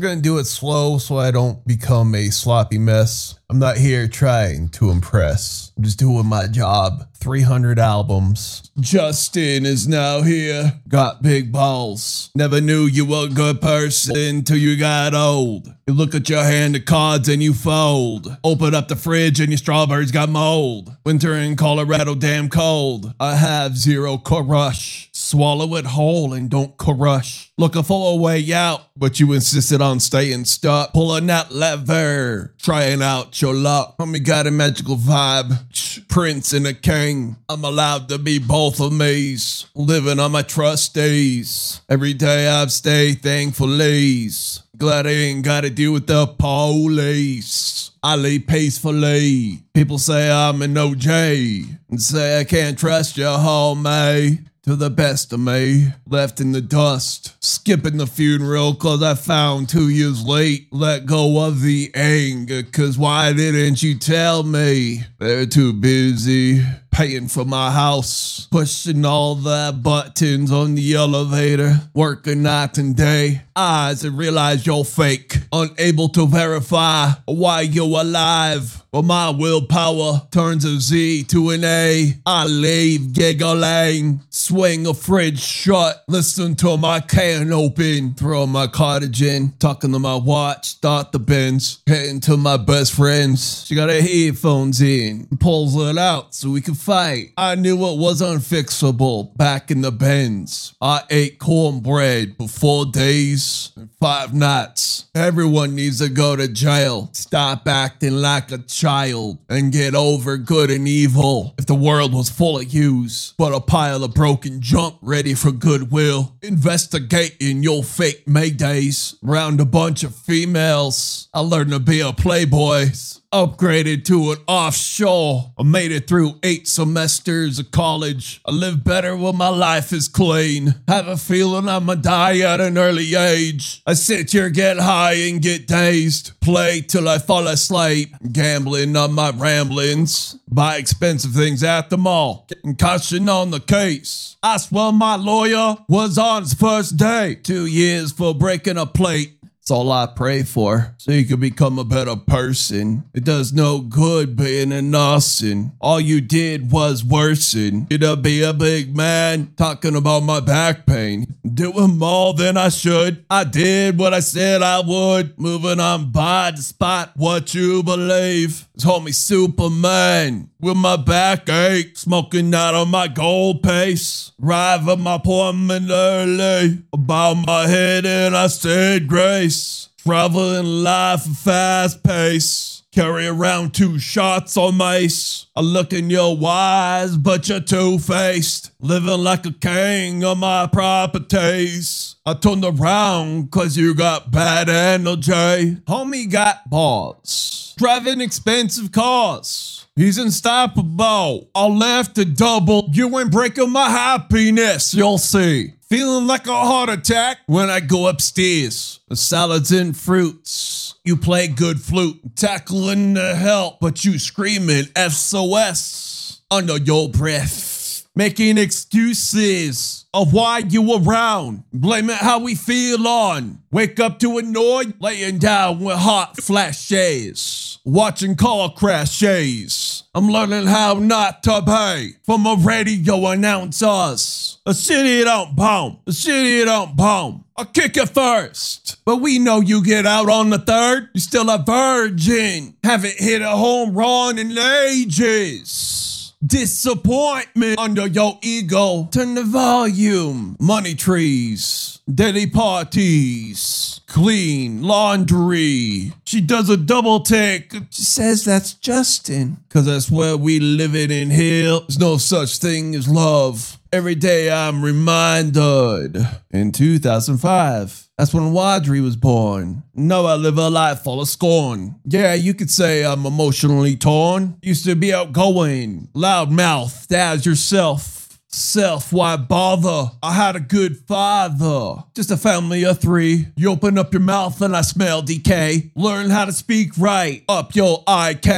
We're gonna do it slow so I don't become a sloppy mess. I'm not here trying to impress. I'm just doing my job. 300 albums. Justin is now here. Got big balls. Never knew you were a good person till you got old. You look at your hand of cards and you fold. Open up the fridge and your strawberries got mold. Winter in Colorado, damn cold. I have zero crush. Swallow it whole and don't crush. Looking for a way out, but you insisted on staying stuck. Pulling that lever, trying out your luck. Homie got a magical vibe. Prince and a king. I'm allowed to be both of me's. Living on my trustees. Every day I've stayed thankfully. Glad I ain't got to deal with the police. I live peacefully. People say I'm an OJ and say I can't trust your homie to the best of me, left in the dust, skipping the funeral cause I found two years late, let go of the anger cause why didn't you tell me? They're too busy paying for my house, pushing all the buttons on the elevator, working night and day. Eyes and realize you're fake, unable to verify why you're alive. But my willpower turns a Z to an A. I leave giggling, swing a fridge shut, listen to my can open, throw my cottage in, talking to my watch, start the bins, heading to my best friends. She got her headphones in, pulls it out so we can fight. I knew it was unfixable back in the bins. I ate cornbread for four days and five nights. Everyone needs to go to jail. Stop acting like a child and get over good and evil. If the world was full of yous, but a pile of broken junk ready for goodwill, investigating your fake maydays around a bunch of females. I learned to be a playboy upgraded to an offshore. I made it through eight semesters of college. I live better when my life is clean. Have a feeling I'ma die at an early age. I sit here, get high and get dazed. Play till I fall asleep. Gambling on my ramblings. Buy expensive things at the mall. Getting caution on the case. I swear my lawyer was on his first day. Two years for breaking a plate. All I pray for, so you can become a better person. It does no good being a nothing. All you did was worsen. You to be a big man, talking about my back pain. Doing more than I should. I did what I said I would. Moving on by despite what you believe. Told me Superman with my back ache, smoking out of my gold pace. Arriving my appointment early. About my head and I said grace. Traveling life a fast pace. Carry around two shots on mace. I look in your eyes, but you're two faced. Living like a king on my properties. I turned around cause you got bad energy. Homie got balls. Driving expensive cars. He's unstoppable. I left to double. You ain't breaking my happiness. You'll see. Feeling like a heart attack when I go upstairs. The salads and fruits. You play good flute, tackling the help, but you screaming SOS under your breath. Making excuses of why you around. Blame it how we feel on. Wake up to annoyed, laying down with hot flashes. Watching car crashes. I'm learning how not to pay from a radio announcers. A city don't boom. A city don't boom. I kick it first. But we know you get out on the third. You're still a virgin. Haven't hit a home run in ages. Disappointment under your ego. Turn the volume. Money trees. Daily parties. Clean laundry. She does a double take. She says that's Justin. Cause that's where we live it in here. There's no such thing as love. Every day I'm reminded. In 2005. That's when Wadri was born. No, I live a life full of scorn. Yeah, you could say I'm emotionally torn. Used to be outgoing, loudmouthed as yourself. Self, why bother? I had a good father. Just a family of three. You open up your mouth and I smell decay. Learn how to speak right. Up your IK.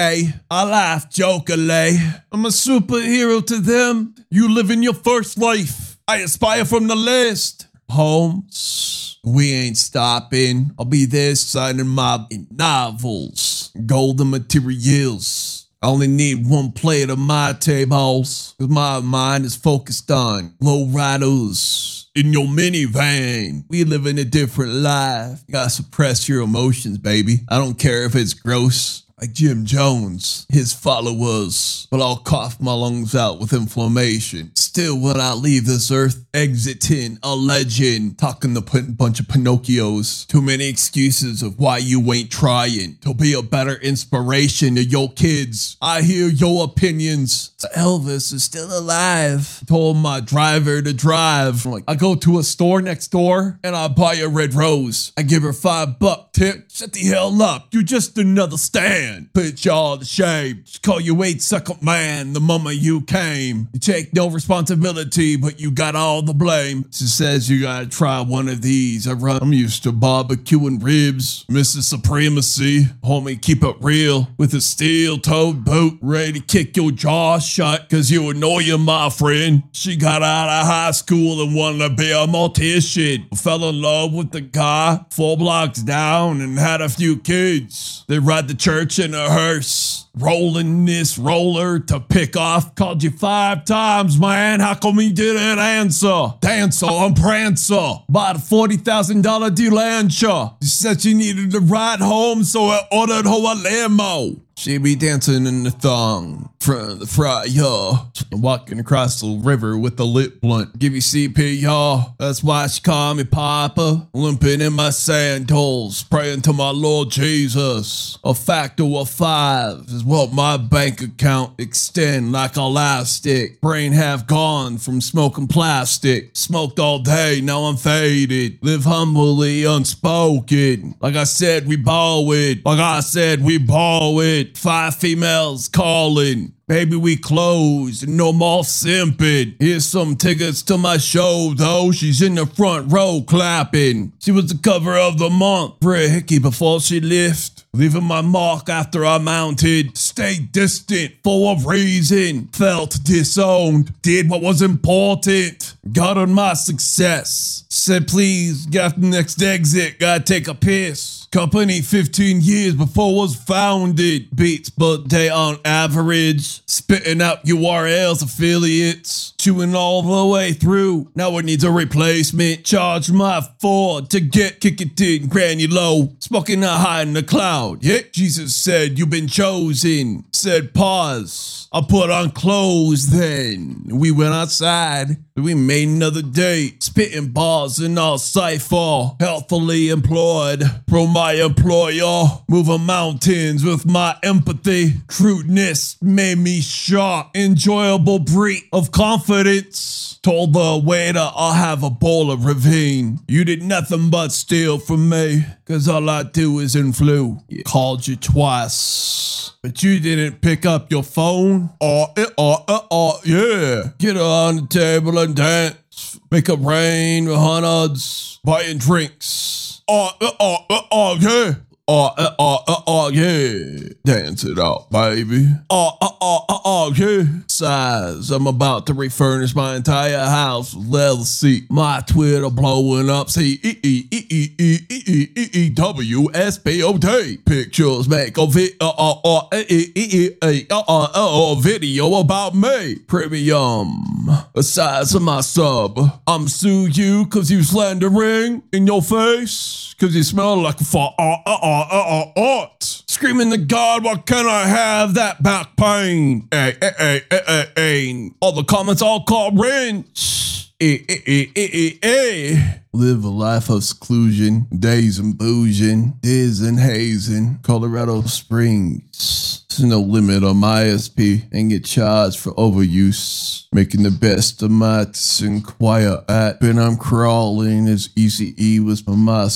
I laugh jokingly. I'm a superhero to them. You live in your first life. I aspire from the list. Holmes. We ain't stopping. I'll be there signing my novels, golden materials. I only need one player to my tables, cause my mind is focused on low riders in your minivan. We live in a different life. You gotta suppress your emotions, baby. I don't care if it's gross. Like Jim Jones, his followers but I'll cough my lungs out with inflammation. Still, when I leave this earth, exiting a legend, talking to a bunch of Pinocchios. Too many excuses of why you ain't trying to be a better inspiration to your kids. I hear your opinions. Elvis is still alive. Told my driver to drive. I'm like, I go to a store next door and I buy a red rose. I give her five buck tip. Shut the hell up. You're just another stand. Put y'all to shame. Just call you eight second man the moment you came. You take no responsibility, but you got all the blame. She says you gotta try one of these. I'm used to barbecuing ribs, Mrs. Supremacy. Homie, keep it real with a steel toed boot, ready to kick your jaw shut, cause you annoying my friend. She got out of high school and wanted to be a mortician. Fell in love with the guy four blocks down and had a few kids. They ride the church in a hearse, rolling this roller to pick off. Called you five times, man. How come you didn't answer? Dancer, I'm Prancer. Bought a $40,000 Delancha. She said she needed to ride home, so I ordered her a limo. She be dancing in the thong, of the fryer, walking across the river with a lit blunt. Give you CP, y'all. That's why she call me Papa. Limping in my sandals, praying to my Lord Jesus. A factor of five is what my bank account extend like elastic. Brain half gone from smoking plastic. Smoked all day, now I'm faded. Live humbly, unspoken. Like I said, we ball it. Like I said, we ball it. Five females calling. Baby, we closed. No more simping. Here's some tickets to my show, though. She's in the front row clapping. She was the cover of the month. Pretty hickey before she left. Leaving my mark after I mounted. Stay distant for a reason. Felt disowned. Did what was important. Got on my success. Said, please, get the next exit. Gotta take a piss. Company 15 years before was founded. Beats but they on average. Spitting out URLs, affiliates. Chewing all the way through. Now it needs a replacement. Charge my Ford to get kick it in granulo. Smoking a high in the cloud. Yeah, Jesus said you've been chosen. Said pause. I put on clothes then. We went outside. We made another date. Spitting bars in our cipher. Healthily employed from my employer. Moving mountains with my empathy. Crudeness made me sharp. Enjoyable breed of confidence. Told the waiter I'll have a bowl of ravine. You did nothing but steal from me. Cause all I do is influ. Called you twice. But you didn't pick up your phone. Oh, oh, uh, oh, yeah. Get on the table and dance. Make a rain with hundreds. Buying drinks. Oh, oh, oh, oh, yeah. Oh, uh, oh, oh, oh, yeah. Dance it out, baby. Oh, oh, oh, oh, oh, yeah. Size, I'm about to refurnish my entire house with leather seat. My Twitter blowing up. See, E E E E E E E E E W S P O T. Pictures make a vi- uh, uh, uh, e- e- e- e- uh, uh, uh, uh, video about me. Premium. The size of my sub. I'm sue you cause you slandering in your face. Cause you smell like a fart. Uh, uh, uh, uh. Screaming to God, why can't I have that back pain? Hey, hey, hey, hey, hey. All the comments all call wrench. Eh, eh, eh, eh. Live a life of seclusion, days and boozing, diz and hazing, Colorado Springs. No limit on my ISP and get charged for overuse. Making the best of my and quiet at. But I'm crawling as Easy E was my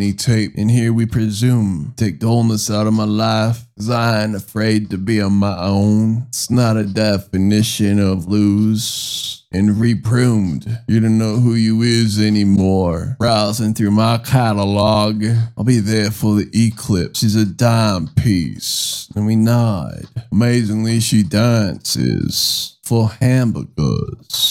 he tape. And here we presume take dullness out of my life. Cause I ain't afraid to be on my own. It's not a definition of lose and repruned. You don't know who you is anymore. Browsing through my catalog, I'll be there for the eclipse. She's a dime piece. And we nod. Amazingly, she dances for hamburgers.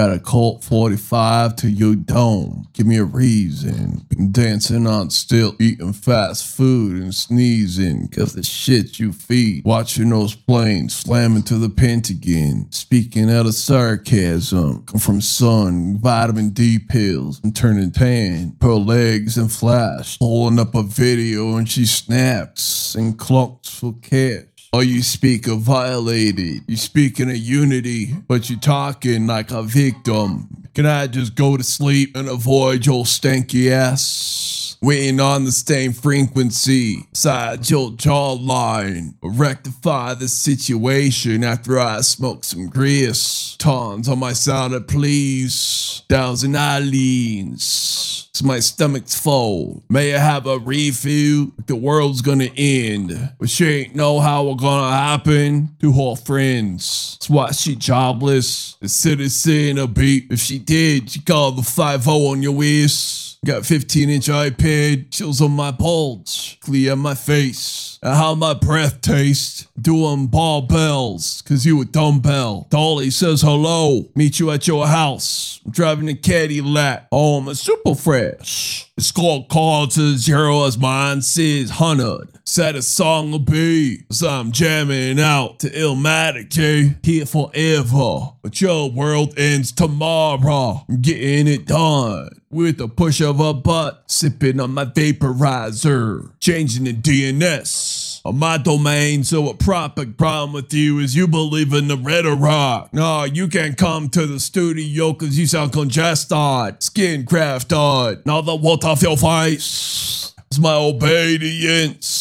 Got a Colt 45 to your dome. Give me a reason. Been dancing on still, eating fast food and sneezing. Cause the shit you feed. Watching those planes slamming to the Pentagon. Speaking out of sarcasm. Come from sun, vitamin D pills, and turning tan. Pearl legs and flash. Pulling up a video and she snaps and clunks for cash. Oh, you speak of violated. You speaking of unity, but you're talking like a victim. Can I just go to sleep and avoid your stanky ass? Waiting on the same frequency, side your jawline. Rectify the situation after I smoke some grease. Tons on my salad, please. Thousand Eileens. So my stomach's full. May I have a refill? The world's gonna end. But she ain't know how it gonna happen to her friends. That's why she jobless. The citizen a beat. If she did, she called the 5-0 on your waist. Got 15 inch iPad, chills on my bulge, clear my face. How my breath taste. Doing ball bells, cause you a dumbbell. Dolly says hello, meet you at your house. I'm driving a Cadillac, oh, I'm a super fresh. The scorecard to zero as mine says hundred. Set a song will be, so I'm jamming out to Illmatic J. Here forever, but your world ends tomorrow. I'm getting it done with the push of a butt, sipping on my vaporizer, changing the DNS on my domain. So a proper problem with you is you believe in the rhetoric. No, you can't come to the studio cause you sound congested, skin crafted. Now the what off your face is my obedience.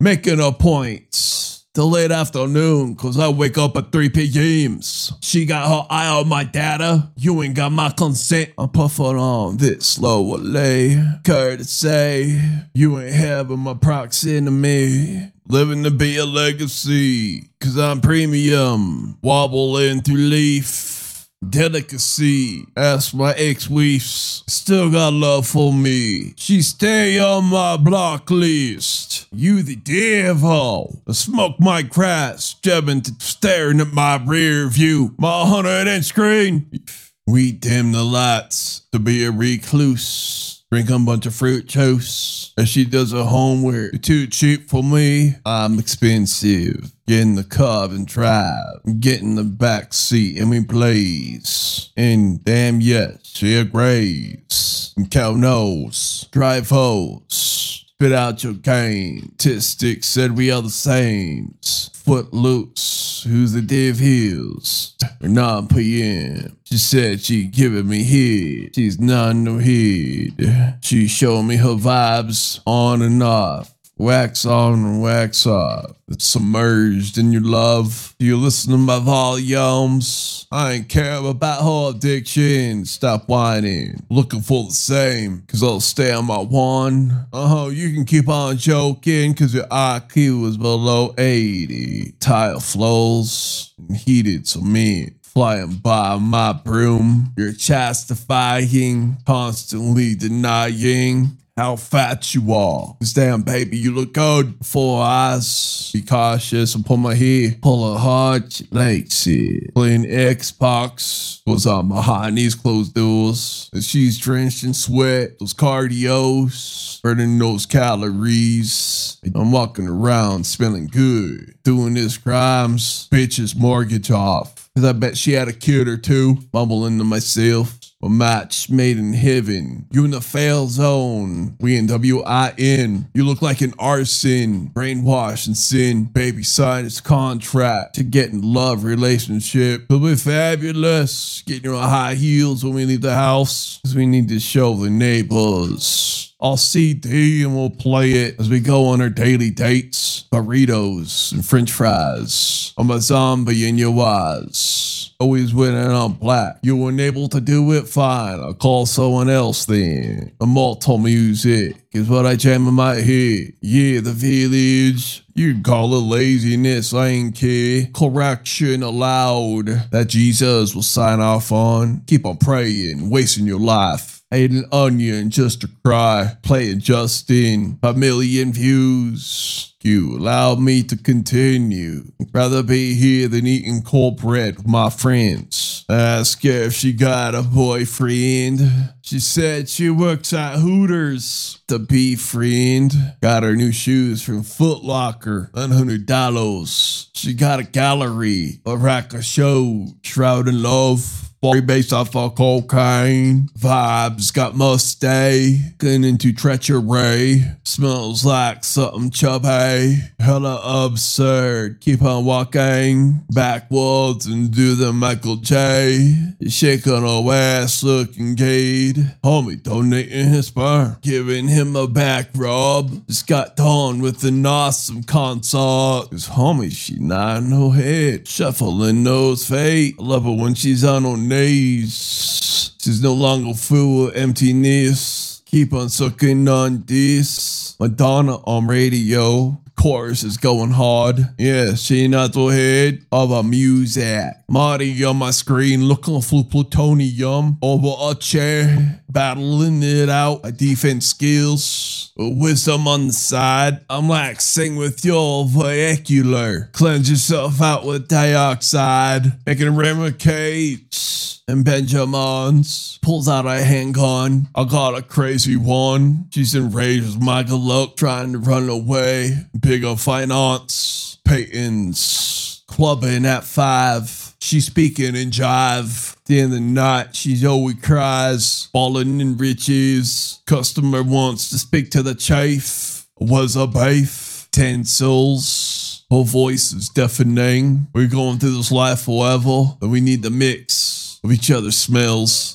Making a point till late afternoon, cause I wake up at 3 p.m. She got her eye on my data. You ain't got my consent. I'm puffing on this slow slowly. Courtesy, you ain't having my proximity. Living to be a legacy, cause I'm premium. Wobbling through leaf. Delicacy, ask my ex-wives, still got love for me. She stay on my block list. You the devil. I smoke my grass, jabbing to staring at my rear view. My 100 inch screen. We dim the lights to be a recluse. Drink a bunch of fruit juice. And she does a her homework. Too cheap for me. I'm expensive. Get in the car and drive. Get in the back seat and we blaze. And damn yes, she agrees. And cow knows. Drive hose. Spit out your game. Tistic said we are the same. Foot loose. Who's the div heels? 9 p.m. She said she giving me head. She's not no head. She showing me her vibes on and off. Wax on and wax off. It's submerged in your love. You listen to my volumes? I ain't care about her addiction. Stop whining. Looking for the same, cause I'll stay on my one. Uh huh, you can keep on joking, cause your IQ is below 80. Tire flows heated to me flying by my broom. You're justifying, constantly denying how fat you are. Cause damn, baby, you look good. Four eyes. Be cautious and pull my hair. Pull a hard shit. Playing Xbox. Was on my high knees, closed doors. And she's drenched in sweat. Those cardios. Burning those calories. I'm walking around smelling good. Doing this crimes. Bitch's mortgage off. Cause I bet she had a kid or two. Mumbling to myself. A match made in heaven. You in the fail zone. We in WIN. You look like an arson. Brainwash and sin. Baby sign its contract to get in love relationship. It'll be fabulous. Getting your high heels when we leave the house. Cause we need to show the neighbors. I'll CD and we'll play it as we go on our daily dates. Burritos and french fries. I'm a zombie in your eyes. Always winning on black. You weren't able to do it fine. I'll call someone else then. Immortal music is what I jam in my head. Yeah, the village. You call it laziness, I ain't care. Correction allowed that Jesus will sign off on. Keep on praying, wasting your life Ate an onion just to cry. Playing Justin. A million views. You allow me to continue. Rather be here than eating cold bread with my friends. Ask her if she got a boyfriend. She said she works at Hooters. The be friend. Got her new shoes from Foot Locker. $100. She got a gallery. A rack of shows. Shroud in love. Body based off of cocaine. Vibes got musty. Getting into treachery. Smells like something chubby. Hella absurd. Keep on walking backwards and do the Michael J. Shaking her ass looking gay. Homie donating his sperm. Giving him a back rub. Just got done with an awesome concert. Cause homie, she nodding her head. Shuffling those feet. I love her when she's on her knees. She's no longer full of emptiness. Keep on sucking on this. Madonna on radio. Chorus is going hard. Yeah, she not the head of a music. Marty on my screen looking for plutonium over a chair. Battling it out. My defense skills. Wisdom on the side. I'm like, sing with your vehicular. Cleanse yourself out with dioxide. Making remicades and Benjamins. Pulls out a handgun. I got a crazy one. She's enraged with Michael Luck trying to run away. Bigger finance. Peyton's clubbing at five. She's speaking in jive. The end of the night, she always cries, falling in riches. Customer wants to speak to the chief. Was a beef. Ten souls. Her voice is deafening. We're going through this life forever, and we need the mix of each other's smells